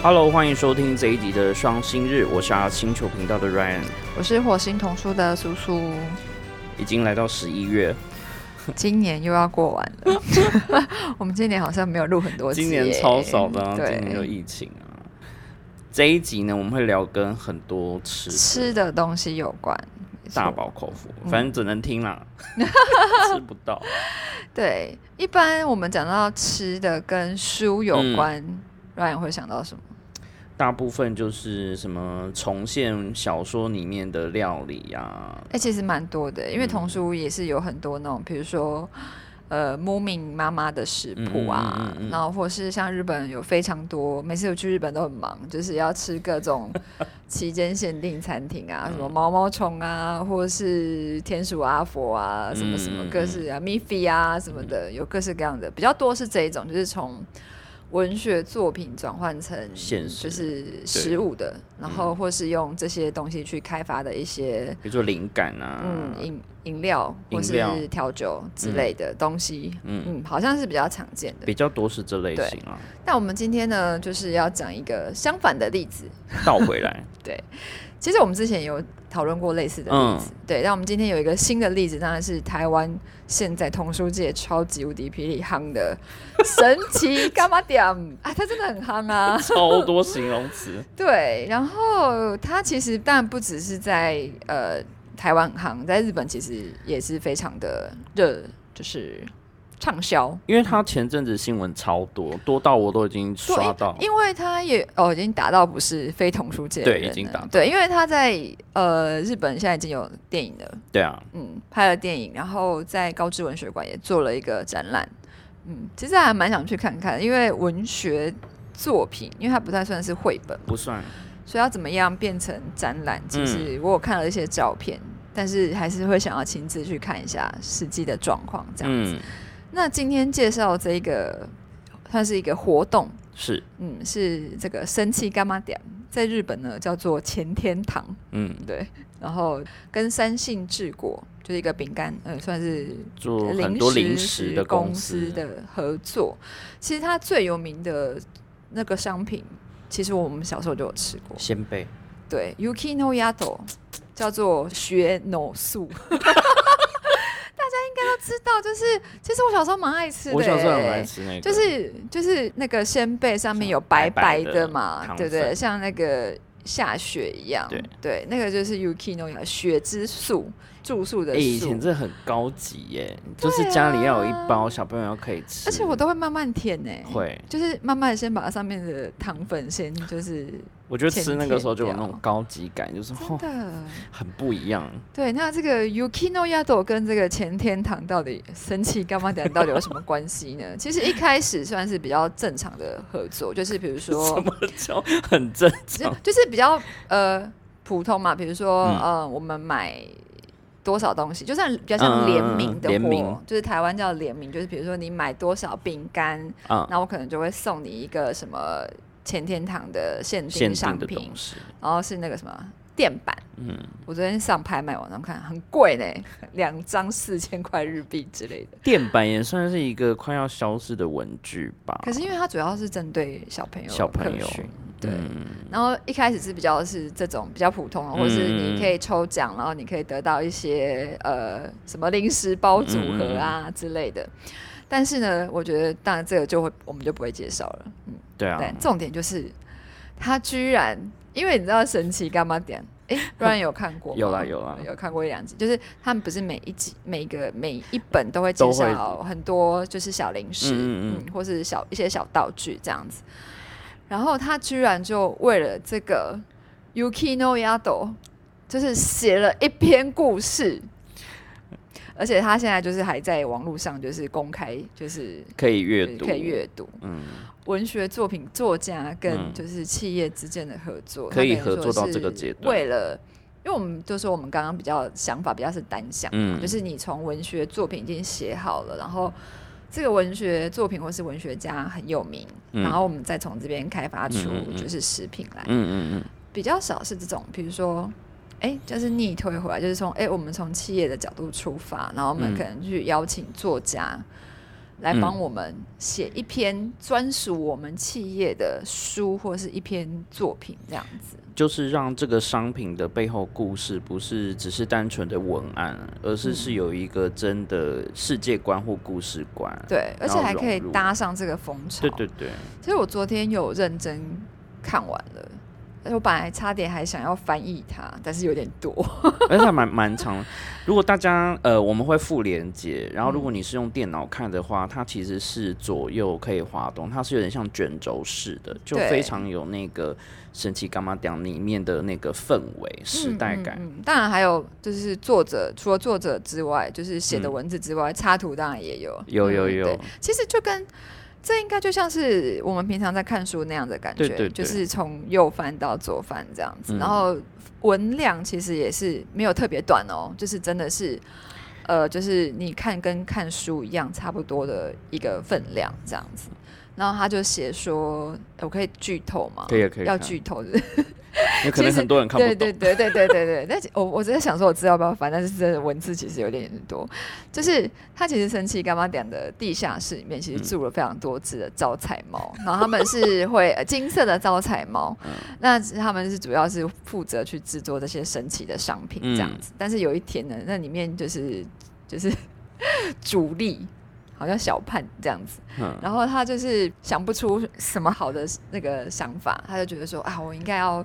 Hello，欢迎收听这一集的双星日，我是阿星球频道的 Ryan，我是火星童书的苏苏。已经来到十一月，今年又要过完了，我们今年好像没有录很多集，今年超少的、啊，今对年有疫情啊。这一集呢，我们会聊跟很多吃吃的东西有关，大饱口福，反正只能听啦，吃不到。对，一般我们讲到吃的跟书有嗯关，让人会想到什么？大部分就是什么重现小说里面的料理啊，哎、其实蛮多的，因为嗯童书也是有很多那种，比如说。呃，Moomin 妈妈的食谱啊，嗯嗯嗯嗯然后或是像日本有非常多，每次我去日本都很忙，就是要吃各种期间限定餐厅啊，什么毛毛虫啊，或是天鼠阿佛啊，什么什么各式啊，米菲啊什么的，有各式各样的，比较多是这一种，就是从文学作品转换成现实就是实物的，然后或是用这些东西去开发的一些比如说灵感啊，嗯，饮饮料或是调酒之类的东西，嗯嗯好像是比较常见的。比较多是这类型啊。那我们今天呢，就是要讲一个相反的例子。倒回来，其实我们之前有讨论过类似的例子，对。但我们今天有一个新的例子，当然是台湾现在童书界超级无敌霹雳夯的神奇干嘛点啊，它真的很夯啊。超多形容词。对，然后它其实当然不只是在呃台湾很夯，在日本其实也是非常的热，就是畅销。因为他前阵子新闻超多，多到我都已经刷到。因为他也哦已经达到不是非童书界的对已经达对，因为他在呃日本现在已经有电影了，对啊，嗯，拍了电影，然后在高知文学馆也做了一个展览，嗯，其实还蛮想去看看，因为文学作品，因为它不太算是绘本。不算。所以要怎么样变成展览？其嗯实我有看了一些照片，但是还是会想要亲自去看一下实际的状况，这样子。嗯，那今天介绍这个算是一个活动，是，嗯，是这个生气干妈点，在日本呢叫做前天堂，嗯，对，然后跟三信治国就是一个饼干，呃，算是做很多零食的公公司，的合作。其实它最有名的那个商品，其实我们小时候就有吃过，鲜贝，对，Yuki no Yato 叫做雪乃素，大 家应该都知道，就是其实我小时候蛮爱吃的、我小时候爱吃那个，就是就是那个鲜贝上面有像白白白的的嘛，对不对？像那个下雪一样，对。对那个就是 Yuki no Yato 雪之素，住宿的哎、以宿前。这很高级耶，就是家里要有一包，小朋友要可以吃，而且我都会慢慢舔呢、会，就是慢慢先把上面的糖粉先就是我觉得吃那个时候就有那种高级感，就是真哦，的很不一样。对。那这个 Yukino Yado 跟这个前天堂到底神奇干嘛点到底有什么关系呢？其实一开始算是比较正常的合作，就是比如说什说么叫很正就常？就是比较呃普通嘛，比如说、嗯呃我们买。多少东西，就算比较像联名的联名就是台湾叫联名，就是比如说你买多少饼干，啊，那我可能就会送你一个什么前天堂的限限定商品然后是那个什么垫板。嗯，我昨天上拍卖网上看，很贵呢，两张四千块日币之类的。垫板也算是一个快要消失的文具吧。可是因为它主要是针对小朋友，小朋友对。嗯然后一开始是比较是这种比较普通的，或是嗯你可以抽奖，然后你可以得到一些呃什么零食包组合嗯啊之类的。但是呢，我觉得当然这个就会我们就不会介绍了。嗯，对啊对，，重点就是他居然，因为你知道神奇干嘛点？哎，不然有看过？有啦有啦有看过一两集。就是他们不是每一集、每个每一本都会介绍很多就是小零食，嗯嗯嗯或是小一些小道具这样子。然后他居然就为了这个 Yuki no Yado，就是写了一篇故事。而且他现在就是还在网络上就是公开，就是可以阅读，可以阅读，嗯，文学作品作家跟嗯。就是企业之间的合作，可以合作到说是这个阶段。为了，因为我们就说我们刚刚比较想法比较是单向，嗯。就是你从文学作品已经写好了，然后这个文学作品或是文学家很有名，嗯然后我们再从这边开发出就是食品来，嗯嗯嗯，比较少是这种，比如说。哎，就是逆推回来，就是从哎，我们从企业的角度出发，然后我们嗯可能去邀请作家，来帮我们写一篇专属我们企业的书或是一篇作品这样子。就是让这个商品的背后故事不是只是单纯的文案，而是是有一个真的世界观或故事观。对，而且还可以搭上这个风潮。对对对，其实我昨天有认真看完了，我本来差点还想要翻译它，但是有点多。而且还蛮 蛮长。如果大家呃，我们会附连接，然后如果你是用电脑看的话，它其实是左右可以滑动，它是有点像卷轴式的，就非常有那个神奇伽马讲里面的那个氛围、时代感。嗯嗯当然还有就是作者，除了作者之外，就是写的嗯文字之外，插图当然也有。有有有嗯，其实就跟这应该就像是我们平常在看书那样的感觉，对对对就是从右翻到左翻这样子，嗯然后文量其实也是没有特别短哦，就是真的是。呃，就是你看跟看书一样，差不多的一个分量这样子。然后他就写说，呃我可以剧透吗？可以可以要剧透的。有可能很多人看不懂。对对对对对对对，但是我我只是想说，我知道要不要翻，但是真的文字其实有点多。就是他其实神奇干妈点的地下室里面，其实住了非常多只的招财猫，然后他们是会呃金色的招财猫，那他们是主要是负责去制作这些神奇的商品这样子。但是有一天呢，那里面就是就是 主力。好像小盼这样子，嗯然后他就是想不出什么好的那个想法，他就觉得说啊，我应该要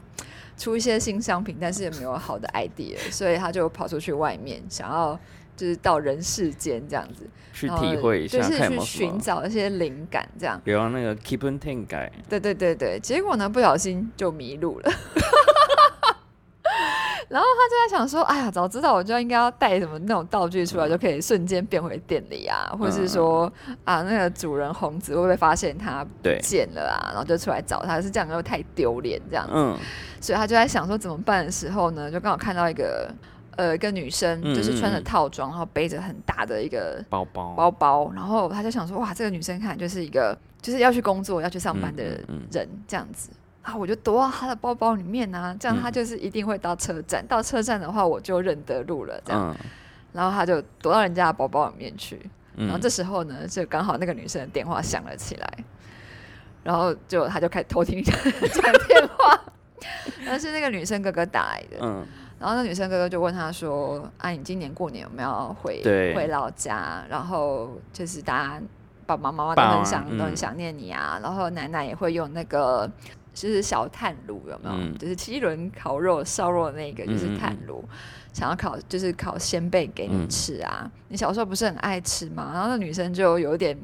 出一些新商品，但是也没有好的 idea，所以他就跑出去外面，想要就是到人世间这样子，去体会一下，就是去。寻找一些灵感这样。比如那个 Keep on Ten 改，对对对对，结果呢不小心就迷路了。然后他就在想说：“哎呀，早知道我就应该要带什么那种道具出来，就可以瞬间变回店里啊，或者是说啊，那个主人红子会不会发现他不对见了啊？然后就出来找他，是这样又太丢脸这样子。嗯所以他就在想说怎么办的时候呢，就刚好看到一个呃一个女生，嗯就是穿着嗯嗯套装，然后背着很大的一个包包包包，然后他就想说，哇，这个女生看就是一个就是要去工作、要去上班的人这样子。啊，我就躲到他的包包里面啊，这样他就是一定会到车站。到车站的话，我就认得路了。这样，嗯然后他就躲到人家的包包里面去。嗯然后这时候呢，就刚好那个女生的电话响了起来，然后就他就开始偷听讲电话，但是那个女生哥哥打来的。嗯然后那女生哥哥就问他说：“啊，你今年过年有没有要回回老家？然后就是大家爸爸妈妈都很想、嗯都很想念你啊。然后奶奶也会用那个就是小炭炉有没有？嗯就是七轮烤肉烧肉的那个就是炭炉，想要烤就是烤鲜贝给你嗯吃啊。你小时候不是很爱吃吗？然后那女生就有点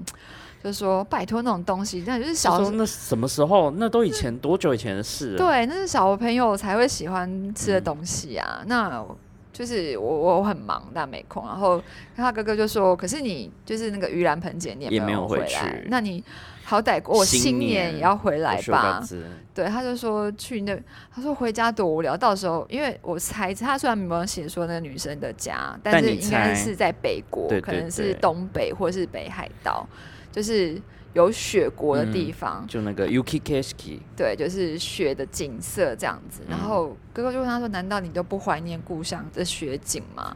就说：拜托那种东西，那就是小时候那什么时候？那都以前多久以前的事了？对，那是小朋友才会喜欢吃嗯的东西啊。那就是我我很忙，但没空。然后他哥哥就说：“可是你就是那个盂兰盆节，你也没有回去来，那你好歹我新新年年也要回来吧修个？”字对，他就说去那，他说回家多无聊。到时候因为我猜他虽然没有写说那个女生的家，但是应该是在北国，可能是东北或是北海道，就是有雪国的地嗯方。就那个 Yuki Keski，对，就是雪的景色这样子。然嗯后哥哥就问他说：“难道你都不怀念故乡的雪景吗？”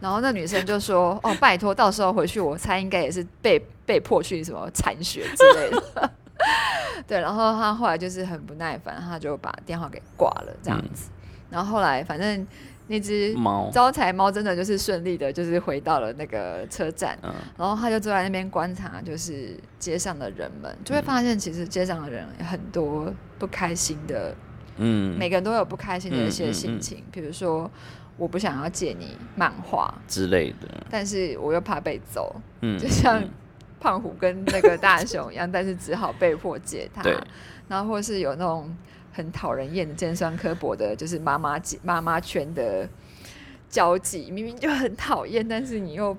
然后那女生就说：“ 哦，拜托，到时候回去，我猜应该也是被被迫去什么铲雪之类的。”对，然后他后来就是很不耐烦，他就把电话给挂了，这样子。然后后来反正那只猫，招财猫真的就是顺利的，就是回到了那个车站。嗯。然后他就坐在那边观察，就是街上的人们，就会嗯发现其实街上的人很多不开心的，嗯。每个人都有不开心的一些嗯嗯嗯心情，比如说我不想要借你漫画，之类的，但是我又怕被揍，嗯，就像嗯。胖虎跟那个大熊一样，但是只好被迫借他。然后或是有那种很讨人厌的尖酸刻薄的，就是妈妈姐妈妈圈的交际，明明就很讨厌，但是你又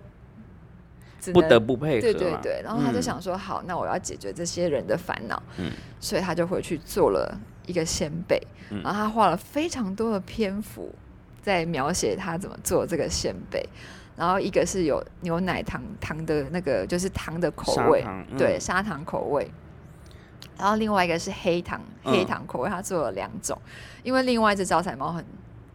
不得不配合对啦，对对，然后他就嗯。想说，好，那我要解决这些人的烦恼，嗯。所以他就回去做了一个鲜贝，嗯。然后他花了非常多的篇幅在描写他怎么做这个鲜贝，然后一个是有牛奶糖糖的那个就是糖的口味，对砂糖口味。然后另外一个是黑糖，嗯。黑糖口味，他做了两种，因为另外一只招财猫很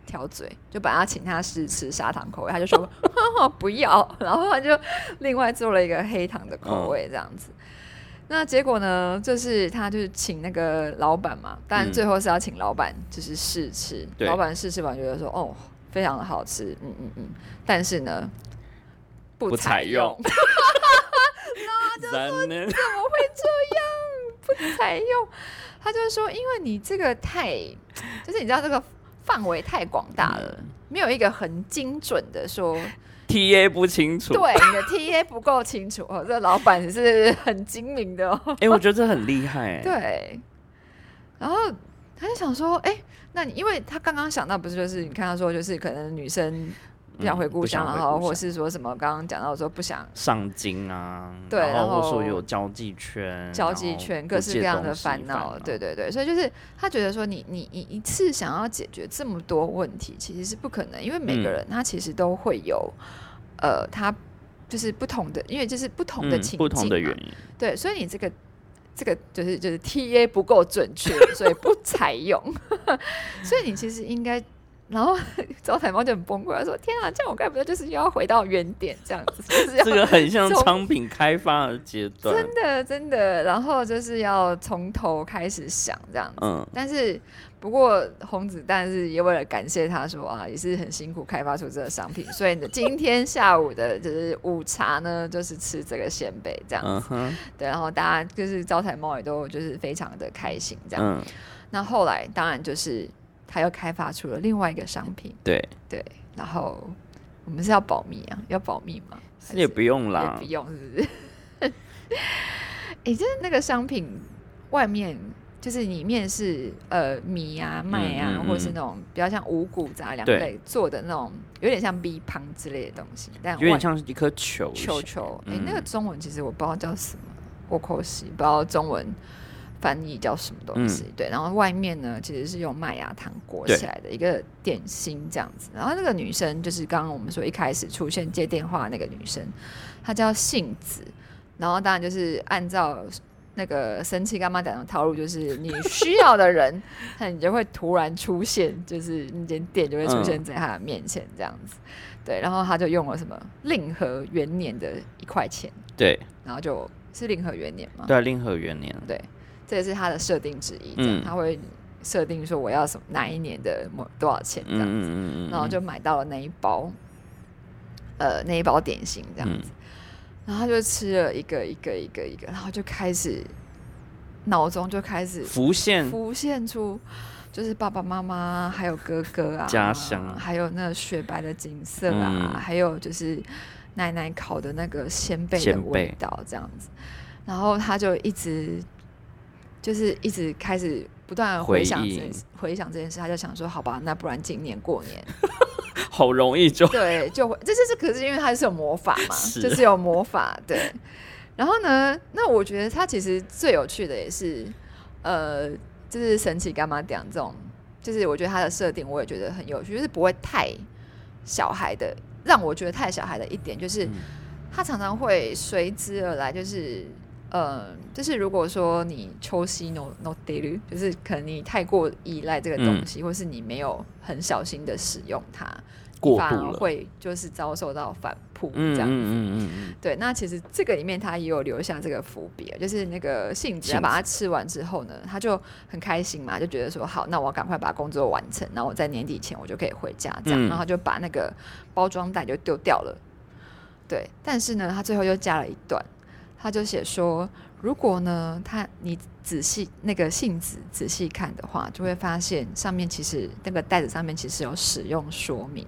挑嘴，就本来要请他试吃砂糖口味，他就说 不要，然后他就另外做了一个黑糖的口味这样子。那结果呢，就是他就是请那个老板嘛，当然嗯最后是要请老板就是试吃，对。老板试吃完觉得说哦非常的好吃，嗯嗯嗯，但是呢不不采采用用，咱们不采用。他就是说，因为你这个太，就是你知道这个范围太广大了，嗯没有一个很精准的说，T A 不清楚。对你的 TA 不够清楚哦。这个老板是很精明的哦。哎、我觉得这很厉害、欸。对，然后他就想说，哎、那你因为他刚刚想到不是就是你看他说就是可能女生不想回故乡，然后或是说什么刚刚讲到说不想上京啊，对然后说有交际圈，交际圈各式各样的烦恼，对对对，所以就是他觉得说你你你一次想要解决这么多问题，其实是不可能，因为每个嗯。人他其实都会有呃他就是不同的，因为就是不同的嗯情境、不同的原，因，对，所以你这个这个就是就是 T A 不够准确，所以不采用。所以你其实应该，然后 招财猫就很崩溃，他说：“天啊，这样我该不会就是又要回到原点这样子，就是要这个很像商品开发的阶段。真的真的，然后就是要从头开始想这样子。嗯，但是不过红子但是也为了感谢他说啊，也是很辛苦开发出这个商品，所以呢，今天下午的就是午茶呢，就是吃这个鲜贝这样子。对，然后大家就是招财猫也都就是非常的开心这样。嗯，那后来当然就是他又开发出了另外一个商品，对，对，然后我们是要保密啊，要保密吗？也不用啦也啦不，用，是不是？哎、就是那个商品外面。就是里面是呃米啊、麦啊，嗯嗯或者是嗯那种比较像五谷杂粮对类做的那种，有点像 B 胖之类的东西，但有点外像一颗球球球。哎、嗯那个中文其实我不知道叫什么，我口西不知道中文翻译叫什么东西。对，然后外面呢其实是用麦芽糖裹起来的一个点心这样子。然后那个女生就是刚刚我们说一开始出现接电话的那个女生，她叫杏子。然后当然就是按照那个生气干妈讲的套路，就是你需要的人，那你就会突然出现，就是那间店就会出现在他的面前这样子。对，然后他就用了什么令和元年的一块钱，对然后就是令和元年嘛，对啊，令和元年，对，这也是他的设定之一。这样、嗯他会设定说我要什么哪一年的某多少钱这样子，然后就买到了那一包，呃，那一包点心这样嗯子，然后他就吃了一个一个一个一个，然后就开始脑中就开始浮现，浮现出。就是爸爸妈妈，还有哥哥啊，家乡还有那雪白的景色啊，嗯还有就是奶奶烤的那个鲜贝的味道，这样子。然后他就一直就是一直开始不断的回想回忆这，回想这件事，他就想说，好吧，那不然今年过年，好容易就对，就会这就是可是因为他是有魔法嘛，是就是有魔法，对。然后呢，那我觉得他其实最有趣的也是，呃，就是神奇干妈讲这种，就是我觉得他的设定我也觉得很有趣，就是不会太小孩的，让我觉得太小孩的一点就是，嗯他常常会随之而来，就是。呃，就是如果说你抽吸 no no daily，就是可能你太过依赖这个东西，或是你没有很小心的使用它，反而会就是遭受到反扑嗯这样子。嗯嗯嗯对，那其实这个里面他也有留下这个伏笔，就是那个杏子杏他把它吃完之后呢，他就很开心嘛，就觉得说好，那我赶快把工作完成，然后我在年底前我就可以回家，这样，嗯然后他就把那个包装袋就丢掉了。对，但是呢，他最后又加了一段，他就写说，如果呢，他你仔细那个信纸仔细看的话，就会发现上面其实那个袋子上面其实有使用说明。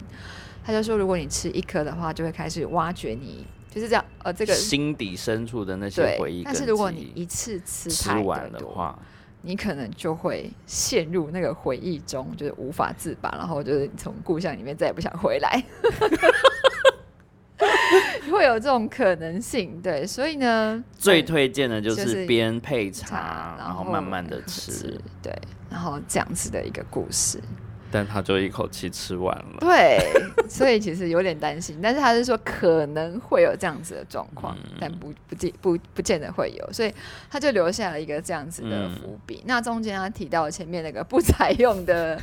他就说，如果你吃一颗的话，就会开始挖掘你就是这样呃这嗯，个心底深处的那些回忆，但是如果你一次吃吃太完的多，话，你可能就会陷入那个回忆中，就是无法自拔，然后就是从故乡里面再也不想回来，会有这种可能性。对，所以呢，最推荐的就就是是边配茶茶，然后后慢慢的吃，，对，然后这样子的一个故事。但他就一口气吃完了。对，所以其实有点担心，但是他是说可能会有这样子的状况，嗯但不不见不不见得会有，所以他就留下了一个这样子的嗯伏笔。那中间他提到前面那个不采用的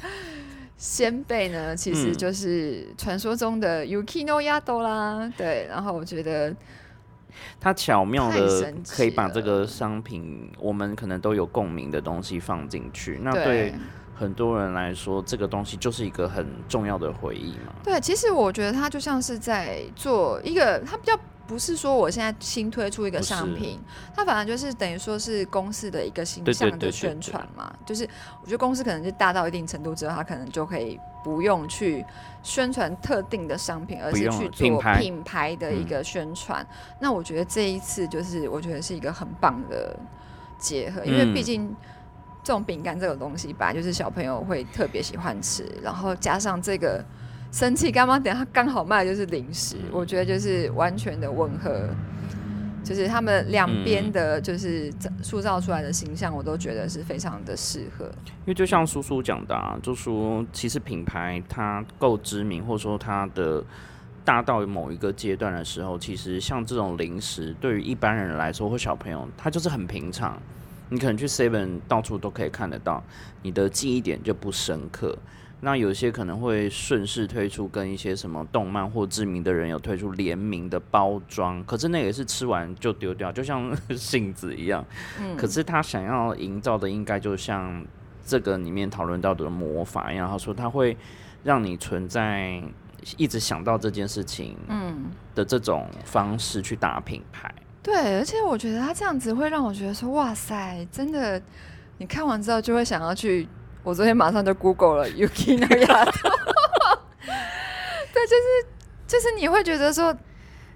鲜贝呢，其实嗯就是传说中的 Yukino Yado 啦。对，然后我觉得他巧妙太的可以把这了个商品，我们可能都有共鸣的东西放进去。那对对很多人来说，这个东西就是一个很重要的回忆嘛。对，其实我觉得它就像是在做一个，它比较不是说我现在新推出一个商品，它反而就是等于说是公司的一个形象的宣对传嘛。就是我觉得公司可能就大到一定程度之后，它可能就可以不用去宣传特定的商品，而是去做品牌的一嗯个宣传。那我觉得这一次就是我觉得是一个很棒的结合，因为嗯毕竟。这种饼干这种东西，本来就是小朋友会特别喜欢吃，然后加上这个生气干妈，等下刚好卖的就是零食，嗯我觉得就是完全的吻合，就是他们两边的，就是塑造出来的形象，我都觉得是非常的适合。因为就像叔叔讲的啊，就说其实品牌它够知名，或者说它的大到某一个阶段的时候，其实像这种零食，对于一般人来说或小朋友，它就是很平常。你可能去 Seven 到处都可以看得到，你的记忆点就不深刻。那有些可能会顺势推出跟一些什么动漫或知名的人有推出联名的包装，可是那也是吃完就丢掉，就像 杏子一样。嗯，可是他想要营造的，应该就像这个里面讨论到的魔法一样，他说他会让你存在一直想到这件事情嗯，的这种方式去打品牌。对，而且我觉得他这样子会让我觉得说，哇塞，真的，你看完之后就会想要去。我昨天马上就 Google 了 Yuki no Yato，对，就是就是你会觉得说，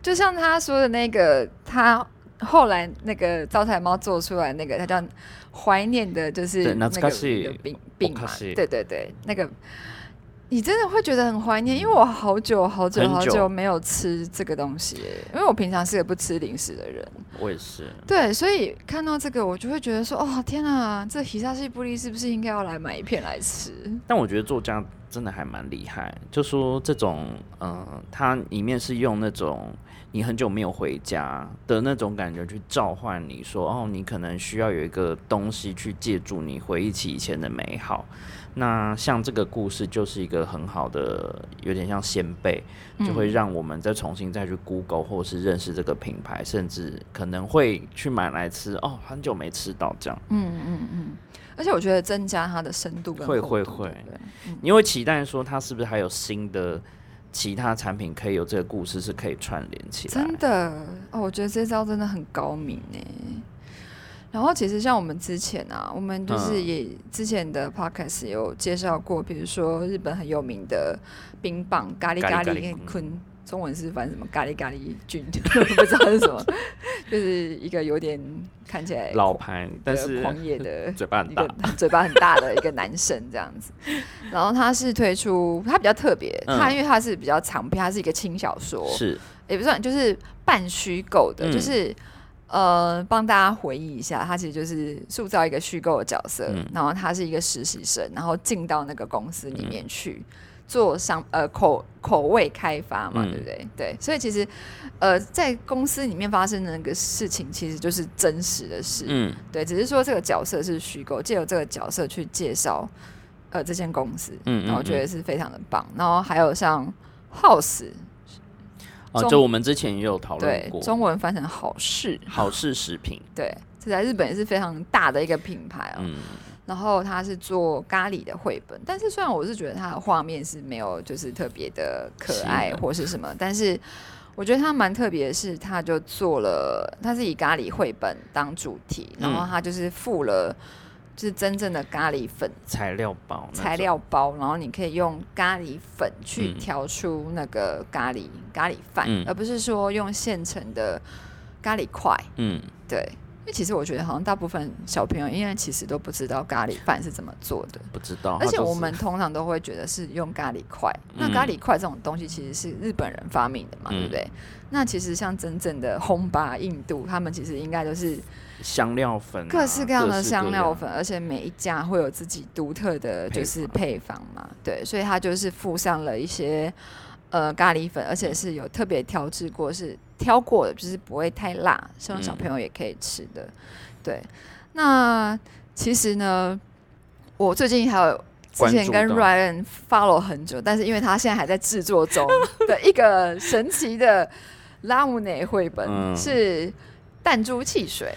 就像他说的那个，他后来那个招财猫做出来那个，他叫怀念的，就是对那个懐かしい那个饼饼嘛お菓子，对对对，那个。 你真的会觉得很怀念，因为我好久好久好久没有吃这个东西，因为我平常是个不吃零食的人。我也是，对，所以看到这个，我就会觉得说，哦，天啊，这皮萨西布利是不是应该要来买一片来吃？但我觉得做家真的还蛮厉害，就说这种，呃，它里面是用那种你很久没有回家的那种感觉去召唤你说，哦，你可能需要有一个东西去借助你回忆起以前的美好。那像这个故事就是一个很好的，有点像先辈，就会让我们再重新再去 Google 或是认识这个品牌，甚至可能会去买来吃。哦，很久没吃到这样，嗯嗯嗯，而且我觉得增加它的深度跟会会会。你会期待说它是不是还有新的其他产品可以有这个故事是可以串联起来？真的。哦，我觉得这招真的很高明呢。然后其实像我们之前啊，我们就是嗯。也、之前的 podcast 也有介绍过，比如说日本很有名的冰棒咖喱咖咖喱中文是翻什么咖喱咖喱菌，不知道是什么，就是一个有点看起来老牌，但是狂野的 嘴巴很一大个，嘴巴很大的一个男生这样子。然后他是推出，他比较特别，嗯。他因为他是比较长篇，他是一个轻小说，是。也不算就是半虚构的，嗯。就是呃帮大家回忆一下，他其实就是塑造一个虚构的角色，嗯。然后他是一个实习生，然后进到那个公司里面去。做商呃口口味开发嘛，嗯对不对？对，所以其实呃在公司里面发生的那个事情，其实就是真实的事。嗯对，只是说这个角色是虚构，借由这个角色去介绍呃这间公司，嗯，然后我觉嗯得是非常的棒。然后还有像 House，哦，就我们之前也有讨论对，过，中文翻成好事，好事食品，对，这在日本也是非常大的一个品牌哦。嗯，然后他是做咖喱的绘本，但是虽然我是觉得他的画面是没有就是特别的可爱或是什么，但是我觉得他蛮特别的是，他就做了，他是以咖喱绘本当主题，然后嗯它就是附了就是真正的咖喱粉材料包材料包，然后你可以用咖喱粉去嗯。调出那个咖喱咖喱饭，嗯。而不是说用现成的咖喱块。嗯，对，因为其实我觉得好像大部分小朋友，因为其实都不知道咖喱饭是怎么做的，不知道，而且我们通常都会觉得是用咖喱块。那嗯咖喱块这种东西其实是日本人发明的嘛，对嗯不对？那其实像真正的烘巴印度，他们其实应该都是香料粉啊、各式各样的香料粉，而且每一家会有自己独特的就是配方嘛，对，所以它就是附上了一些呃咖喱粉，而且是有特别调制过，是挑过的，就是不会太辣，希望小嗯朋友也可以吃的。对，那其实呢，我最近还有之前跟 Ryan follow 很久，但是因为他现在还在制作中 的一个神奇的拉姆内绘本，嗯是弹珠汽水。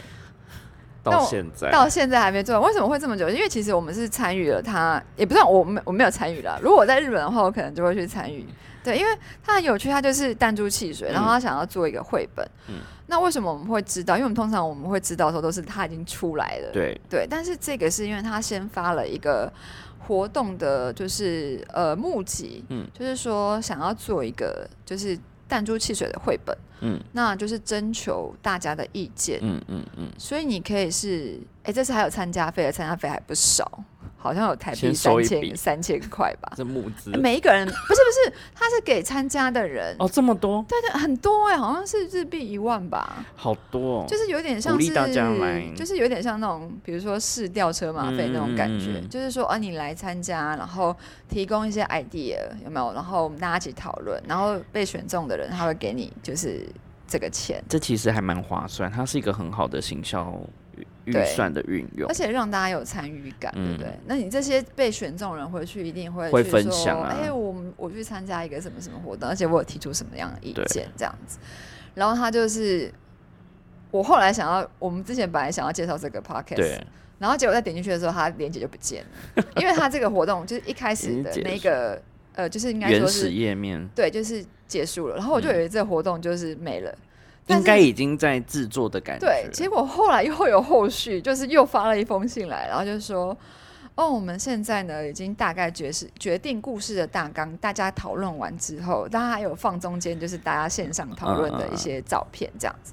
到现在到现在还没做完，为什么会这么久？因为其实我们是参与了他，也不算我没我没有参与了。如果我在日本的话，我可能就会去参与。对，因为它很有趣，它就是弹珠汽水，然后他想要做一个绘本。嗯那为什么我们会知道？因为我们通常我们会知道的时候都是它已经出来了。对对，但是这个是因为他先发了一个活动的，就是呃募集，嗯就是说想要做一个就是弹珠汽水的绘本，嗯那就是征求大家的意见。嗯嗯嗯，所以你可以是，哎、这次还有参加费的，参加费还不少，好像有台币三千三千块吧。这募资。诶每一个人 不是不是，他是给参加的人，哦这么多，对对，很多哎、好像是日币一万吧，好多哦，就是有点像是，鼓励大家来。就是有点像那种，比如说试吊车马费那种感觉，就是说，啊，你来参加，然后提供一些 idea 有没有？然后我们大家一起讨论，然后被选中的人他会给你就是这个钱，这其实还蛮划算，它是一个很好的行销预算的运用。而。且让大家有参与感，对不对？嗯？那你这些被选中的人回去一定会会去说分享啊。哎、我们我去参加一个什么什么活动，而且我有提出什么样的意见，这样子。然后他就是，我后来想要，我们之前本来想要介绍这个 podcast，然后结果在点进去的时候，他链接就不见了，因为他这个活动就是一开始的那个呃，就是应该原始说是页面。对，就是结束了。然后我就以为这个活动就是没了，应该已经在制作的感觉。对，结果后来又有后续，就是又发了一封信来，然后就说。哦，我们现在呢已经大概决是决定故事的大纲，大家讨论完之后，大家还有放中间就是大家线上讨论的一些照片这样子。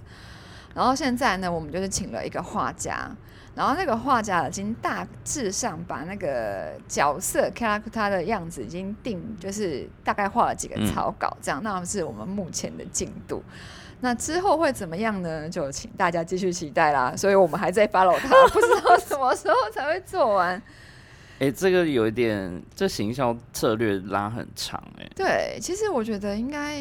然后现在呢，我们就是请了一个画家，然后那个画家已经大致上把那个角色 character 的样子已经定，就是大概画了几个嗯草稿，这样，那是我们目前的进度。那之后会怎么样呢？就请大家继续期待啦。所以我们还在 follow 它，不知道什么时候才会做完。哎、这个有一点，这行销策略拉很长哎、对，其实我觉得应该，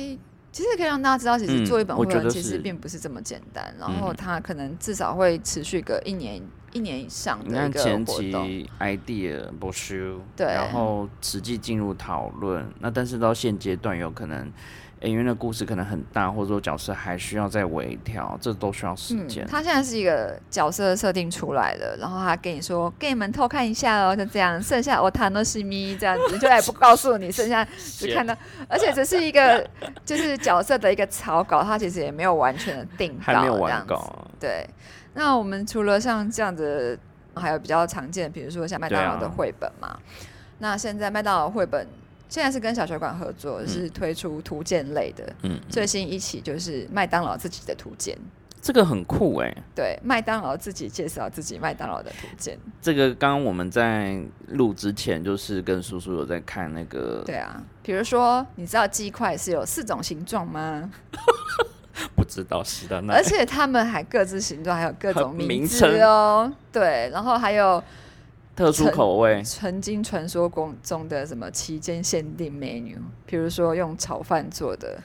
其实可以让大家知道，其实嗯做一本绘本其实并不是这么简单。然后嗯它可能至少会持续个一年一年以上的一个看前。期 idea 募集，对然后实际进入讨论，那但是到现阶段有可能，诶因为那故事可能很大，或者说角色还需要再微调，这都需要时间。嗯，他现在是一个角色设定出来的，然后他跟你说，给你们偷看一下哦，就这样，剩下我谈的是咪这样子，就也不告诉你，剩下 只看到，而且这是一个就是角色的一个草稿，他其实也没有完全的定稿，还没有这样子完稿啊，对，那我们除了像这样子，还有比较常见，比如说像麦当劳的绘本嘛。那现在麦当劳绘本现在是跟小学馆合作，嗯是推出图鉴类的。嗯，最新一期就是麦当劳自己的图鉴，这个很酷哎、对，麦当劳自己介绍自己麦当劳的图鉴。这个刚刚我们在录之前，就是跟叔叔有在看那个，对啊，比如说，你知道鸡块是有四种形状吗？不知道是的而且他们还各自形状，还有各种名名字称哦。对，然后还有特殊口味，曾经传说中中的什么期间限定 menu，比如说用炒饭做的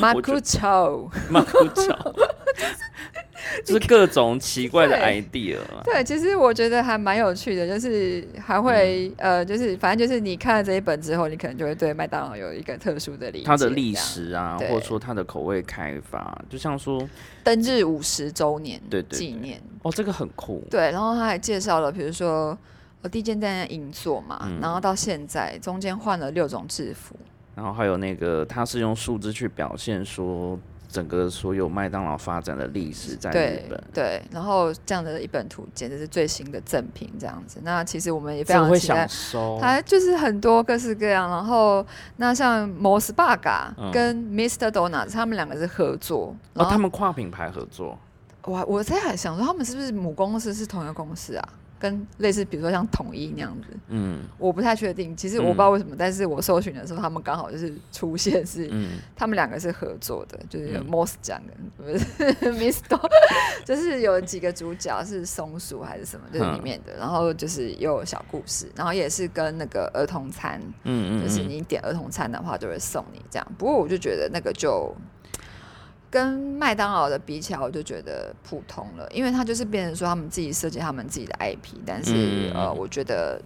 马古炒，马古炒，就是各种奇怪的 idea 啊。对，其实我觉得还蛮有趣的，就是还会、呃，就是反正就是你看了这一本之后，你可能就会对麦当劳有一个特殊的理解，它的历史啊，或者说它的口味开发，就像说，登日五十周年纪念，哦，这个很酷，对，然后他还介绍了，比如说我第一间店在银座嘛，嗯。然后到现在中间换了六种制服，然后还有那个，他是用数字去表现说整个所有麦当劳发展的历史在日对本，对，然后这样的一本图简直是最新的赠品，这样子。那其实我们也非常期待想，收。它就是很多各式各样。然后那像 Mos Baga 嗯跟 Mr. Donuts 他们两个是合作，然哦，他们跨品牌合作，我我在还想说他们是不是母公司是同一个公司啊？跟类似，比如说像统一那样子，嗯。我不太确定。其实我不知道为什么，但是我搜寻的时候，他们刚好就是出现是嗯，他们两个是合作的，就是 Moss 讲的，不是 Miss 就是有几个主角是松鼠还是什么，就是里面的，然后就是也有小故事，然后也是跟那个儿童餐，嗯嗯，就是嗯。你点儿童餐的话就会送你这样。不过我就觉得那个就跟麦当劳的比起来，我就觉得普通了，因为它就是变成说他们自己设计他们自己的 IP，但是、嗯。呃，我觉得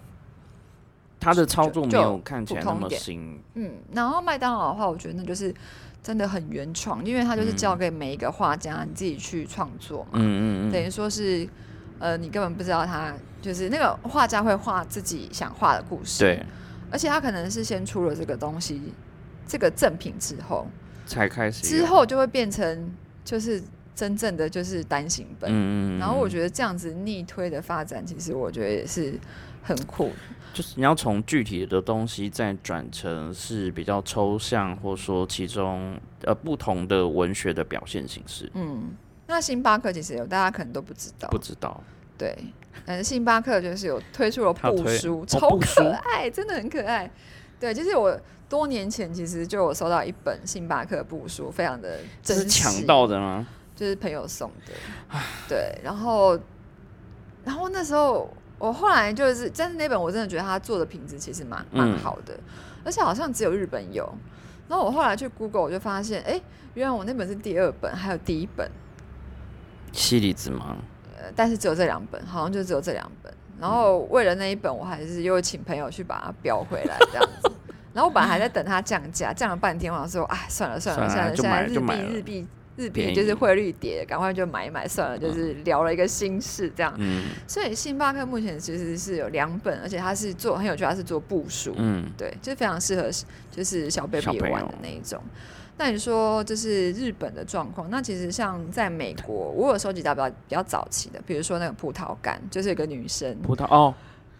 它的操作没有看起来那么普通点新，嗯，然后麦当劳的话，我觉得那就是真的很原创，因为它就是交给每一个画家你自己去创作嘛，嗯嗯嗯，等于说是呃，你根本不知道他就是那个画家会画自己想画的故事，，对，而且他可能是先出了这个东西，这个赠品之后，才开始之，后就会变成就是真正的就是单行本，嗯嗯嗯，然后我觉得这样子逆推的发展，其实我觉得也是很酷。就是你要从具体的东西再转成是比较抽象，或者说其中呃不同的文学的表现形式，嗯，那星巴克其实有大家可能都不知道不，知道对，但是星巴克就是有推出了布书，哦超可爱，真的很可爱。对，就是我多年前其实就有收到一本星巴克布书，非常的这是抢到的吗？就是朋友送的。对，然后，然后那时候我后来就是，但是那本我真的觉得他做的品质其实蛮蛮嗯好的，而且好像只有日本有。然后我后来去 Google 我就发现，哎，原来我那本是第二本，还有第一本。西里子吗？呃，但是只有这两本，好像就只有这两本。然后为了那一本，我还是又请朋友去把它标回来，这样子。然后我本来还在等它降价，降了半天，我想说，哎，算了算了算了，现在日币日币日币就是汇率跌，赶快就买一买算了，就是聊了一个心事这样。嗯所以星巴克目前其实是有两本，而且它是做很有趣，它是做部署，嗯，对，就是非常适合就是小 baby 玩的那一种。那你说这是日本的状况，那其实像在美国，我有收集到比较比较早期的，比如说那个葡萄干，就是有个女生，葡萄哦，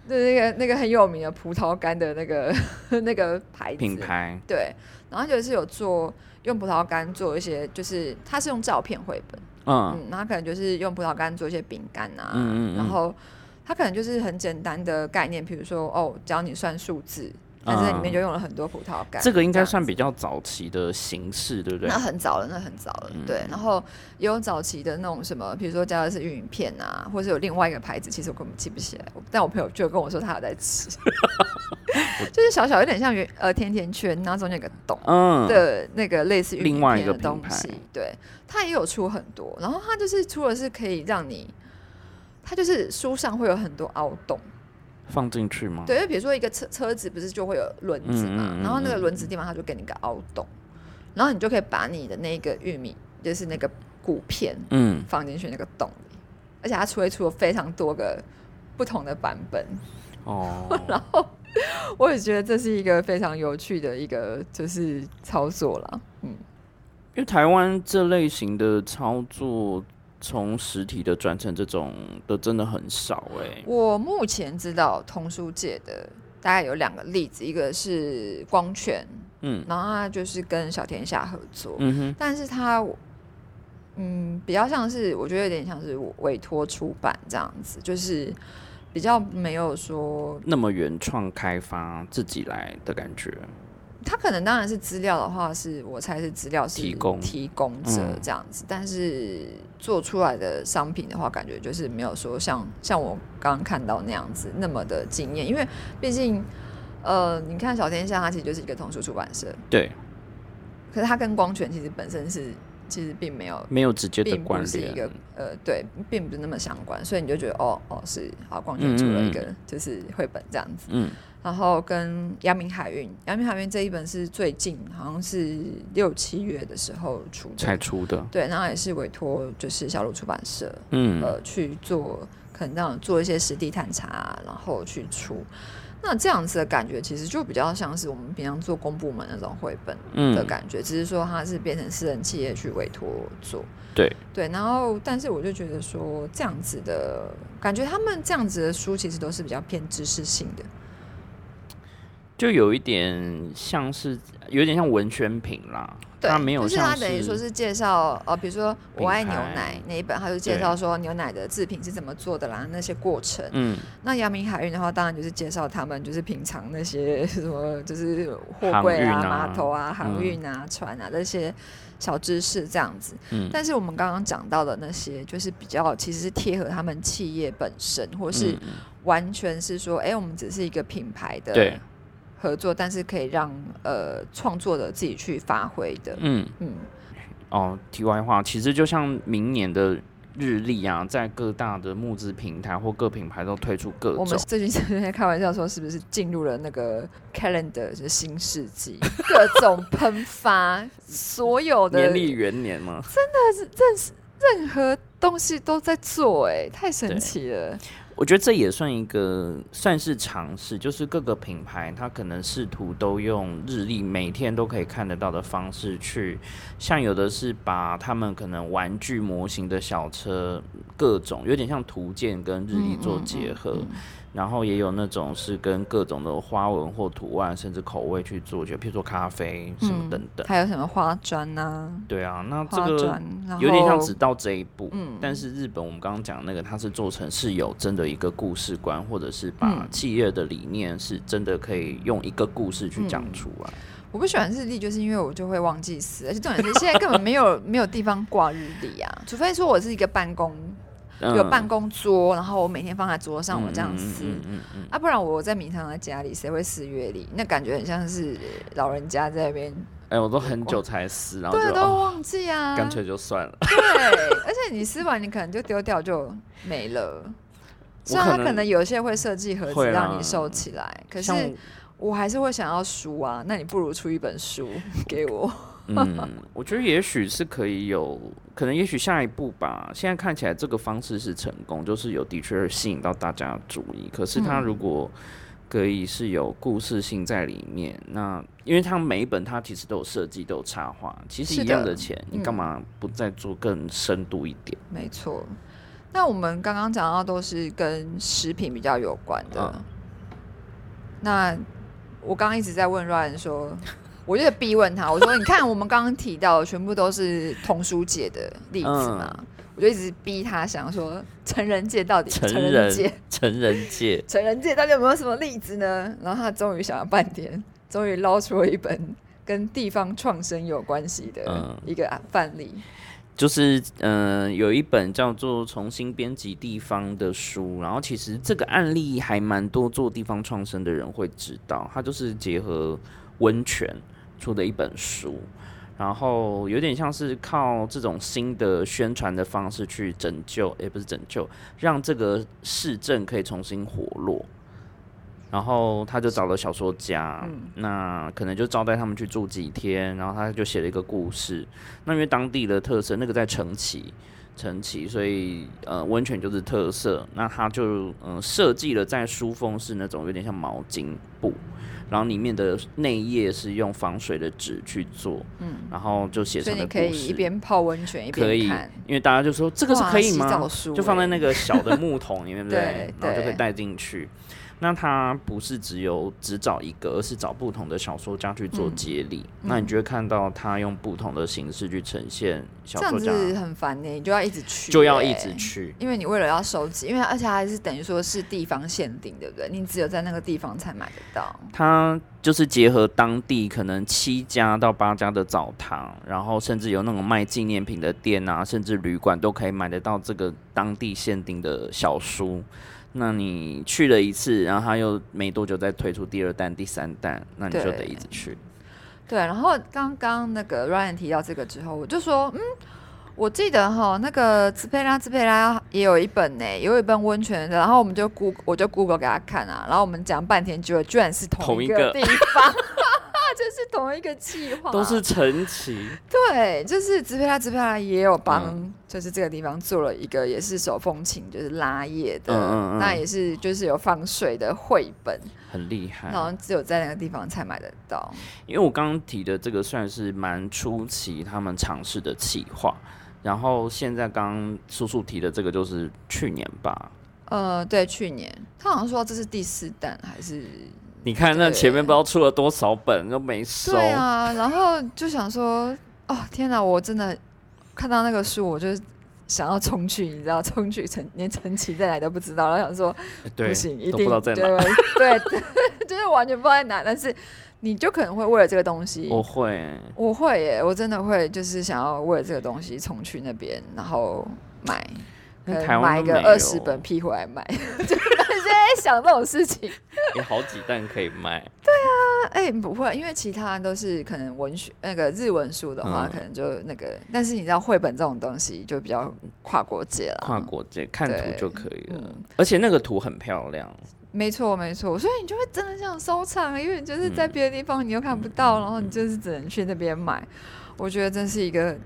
对那个那个很有名的葡萄干的那个 那个牌子品，牌，对，然后就是有做用葡萄干做一些，就是它是用照片绘本，嗯嗯，那它可能就是用葡萄干做一些饼干啊，嗯然后它可能就是很简单的概念，比如说哦，教你算数字，但是在里面就用了很多葡萄干，嗯这个应该算比较早期的形式，对不对那？很早了，那很早了，对。然后也有早期的那种什么，比如说加的是玉米片啊，或者有另外一个牌子，其实我根本记不起来。但我朋友就跟我说他有在吃，就是小小有点像圆呃甜甜圈，然后中间有个洞嗯，的那个类似玉米的东西。对，它也有出很多，然后它就是除了是可以让你，它就是书上会有很多凹洞。放进去吗？对，就比如说一个车车子不是就会有轮子嘛，嗯嗯嗯然后那个嗯轮子地方它就给你个凹洞，然后你就可以把你的那个玉米，就是那个骨片嗯，放进去那个洞里，而且它出会出了非常多个不同的版本，哦，然后我也觉得这是一个非常有趣的一个就是操作啦。嗯，因为台湾这类型的操作，从实体的转成这种的真的很少哎、我目前知道童书界的大概有两个例子，一个是光圈，嗯。然后他就是跟小天下合作，嗯哼，但是他嗯比较像是我觉得有点像是委托出版这样子，就是比较没有说那么原创开发自己来的感觉，他可能当然是资料的话，是我猜是资料是提供。提供者嗯。这样子，但是做出来的商品的话，感觉就是没有说像像我刚刚看到那样子那么的惊艳，因为毕竟呃，你看小天下它其实就是一个童书出版社，对，可是它跟光泉其实本身是其实并没有。没有直接的关不是一个，呃，对，并不是那么相关，所以你就觉得哦哦是好，光泉出了一个就是绘本这样子，嗯然后跟阳明海运，阳明海运这一本是最近好像是六七月的时候出的，才出的，对，然后也是委托就是小鹿出版社，嗯呃，去做可能这样做一些实地探查，然后去出。那这样子的感觉，其实就比较像是我们平常做公部门那种绘本的嗯，感觉，只是说它是变成私人企业去委托做。对对，然后但是我就觉得说这样子的感觉，他们这样子的书其实都是比较偏知识性的。就有一点像是有点像文宣品啦，对，它没有就是像它等于说是介绍呃，比如说我爱牛奶那一本，它就介绍说牛奶的制品是怎么做的啦，那些过程。嗯。那阳明海运的话，当然就是介绍他们就是平常那些 什么，就是货柜啊、码头啊、航嗯运啊、船啊这些小知识这样子。嗯。但是我们刚刚讲到的那些，就是比较其实是贴合他们企业本身，或是嗯完全是说，哎、我们只是一个品牌的对合作，但是可以让呃创作者自己去发挥的。嗯嗯，哦，题外话，其实就像明年的日历啊，在各大的募资平台或各品牌都推出各我们。最近在开玩笑说，是不是进入了那个 calendar 的新世纪？各种喷发，所有的年历元年吗？任何东西都在做、哎，太神奇了。我觉得这也算一个算是尝试，就是各个品牌它可能试图都用日历每天都可以看得到的方式去，像有的是把他们可能玩具模型的小车各种有点像图鉴跟日历做结合，然后也有那种是跟各种的花纹或图案甚至口味去做，就譬如说咖啡什么等等。还有什么花砖呐、对啊，那这个有点像只到这一步，嗯但是日本我们刚刚讲那个，它是做成是有真的一个故事观，或者是把嗯企业的理念是真的可以用一个故事去讲嗯出来。我不喜欢日历，就是因为我就会忘记撕，而且重点是现在根本没有 没有地方挂日历啊，除非说我是一个办公有办公桌，然后我每天放在桌上，我这样撕。啊，不然我在平常在家里，谁会撕月历？那感觉很像是老人家在那边，哎、我都很久才撕，然后对，都忘记啊。干脆就算了。对，而且你撕完，你可能就丢掉就没了。虽然它可能有些会设计盒子让你收起来，可是我还是会想要书啊。那你不如出一本书给我。嗯，我觉得也许是可以有，可能也许下一步吧。现在看起来这个方式是成功，就是有的确吸引到大家的注意。可是它嗯如果可以是有故事性在里面，那因为它每一本它其实都有设计，都有插画，其实一样的的钱，你嗯干嘛不再做更深度一点？没错。那我们刚刚讲到都是跟食品比较有关的。嗯那我刚刚一直在问 Ryan 说，我就在逼问他，我说：“你看，我们刚刚提到的全部都是童书界的例子嘛？”嗯我就一直逼他想说，成人界到底成人人界成人界，成人界到底有没有什么例子呢？然后他终于想了半天，终于捞出了一本跟地方创生有关系的嗯一个范例。就是嗯、呃有一本叫做《重新编辑地方》的书，然后其实这个案例还蛮多做地方创生的人会知道，它就是结合温泉出的一本书，然后有点像是靠这种新的宣传的方式去拯救，也不是拯救，让这个市政可以重新活络。然后他就找了小说家，嗯那可能就招待他们去住几天，然后他就写了一个故事。那因为当地的特色，那个在城崎，城崎，所以呃温泉就是特色。那他就嗯、呃设计了在书封是那种有点像毛巾布，然后里面的内页是用防水的纸去做，嗯，然后就写成了故你可以一。边泡温泉一可以。，因为大家就说这个是可以吗就放在欸那个小的木桶里面？对 然后就可以带进去。那他不是只有只找一个，而是找不同的小说家去做嗯接力。嗯那你就会看到他用不同的形式去呈现小这样说家，子很烦呢、你就要一直去、就要一欸直去。因为你为了要收集，因为而且还是等于说是地方限定，对不对？你只有在那个地方才买得到。它就是结合当地可能七家到八家的澡堂，然后甚至有那种卖纪念品的店啊，甚至旅馆都可以买得到这个当地限定的小书。那你去了一次，然后他又没多久再推出第二弹、第三弹，那你就得一直去。对，然后刚刚那个 Ryan 提到这个之后，我就说，嗯，我记得哈，那个兹佩拉兹佩拉也有一本呢，有一本温泉的，然后我们就 Google 我就 Google 给他看啊，然后我们讲半天，结果居然是同一个。地方，就是同一个计划，都是陈奇，对，就是直佩拉直佩拉也有帮，嗯就是这个地方做了一个也是手风琴，就是拉叶的，嗯嗯嗯那也是就是有放水的绘本，很厉害。然后只有在那个地方才买得到。因为我刚刚提的这个算是蛮出奇他们尝试的企划，然后现在刚刚叔叔提的这个就是去年吧。呃，对，去年他好像说这是第四弹还是你看那前面不知道出了多少本都没收，对啊，然后就想说，哦天哪，我真的看到那个书，我就想要冲去，你知道，冲去陈连陈琦在哪都不知道，然后想说对，不行，一定知道在哪。对对，就是完全不知道在哪，但是你就可能会为了这个东西，我会，我会耶，我真的会，就是想要为了这个东西冲去那边，然后买，买一个二十本批回来买，想这种事情。有好几弹可以卖。对啊哎、不会，因为其他都是可能文学那个日文书的话，嗯可能就那个，但是你知道绘本这种东西就比较跨国界了。跨国界看图就可以了，嗯而且那个图很漂亮。没错，没错，所以你就会真的想收藏，因为你就是在别的地方你又看不到，然后你就是只能去那边买。我觉得这是一个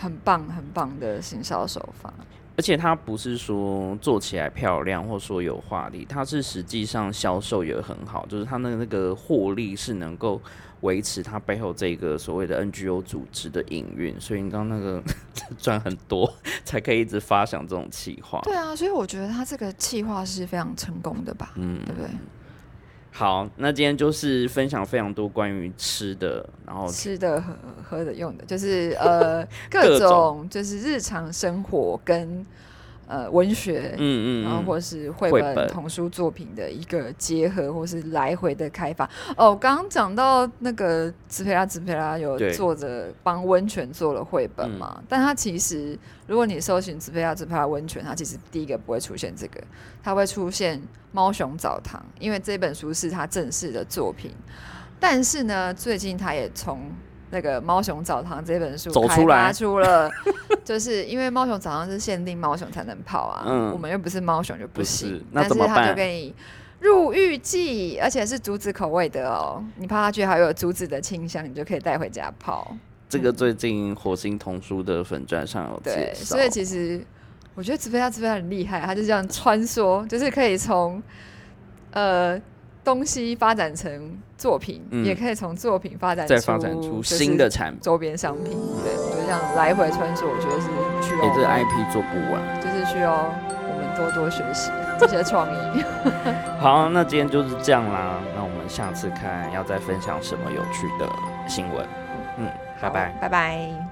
很棒、很棒的行销手法。而且它不是说做起来漂亮，或说有画力，它是实际上销售也很好，就是它那个那个获利是能够维持它背后这个所谓的 NGO 组织的营运，所以你刚刚那个 赚很多，才可以一直发想这种企划。对啊，所以我觉得他这个企划是非常成功的吧，嗯，对不对？好，那今天就是分享非常多关于吃的，然后吃的、喝喝的、用的，就是呃 各种就是日常生活跟呃文学，嗯嗯嗯，然后或是绘绘本本、童书作品的一个结合，或是来回的开发。哦，刚刚讲到那个兹培拉，兹培拉有对做着帮温泉做了绘本嘛？但他其实，如果你搜寻兹培拉，兹培拉温泉，它其实第一个不会出现这个，它会出现猫熊澡堂，因为这本书是他正式的作品。但是呢，最近他也从那个《猫熊澡堂》这本书开走出来发出了，就是因为猫熊澡堂是限定猫熊才能泡啊，嗯我们又不是猫熊就不不行是。那但是他怎么办就给你入浴剂，而且是竹子口味的哦，你泡下去还有竹子的清香，你就可以带回家泡。这个最近火星童书的粉钻上有介对，绍，所以其实我觉得直飞他直飞很厉害，他就这样穿梭，就是可以从呃东西发展成作品，嗯也可以从作品发展再发展出新的产品，周边商品。对，我觉得这样来回穿梭，我觉得是需要哎、这 IP 做不完。就是需要我们多多学习 这些创意。好，那今天就是这样啦，那我们下次看要再分享什么有趣的新闻。嗯，拜拜。拜拜。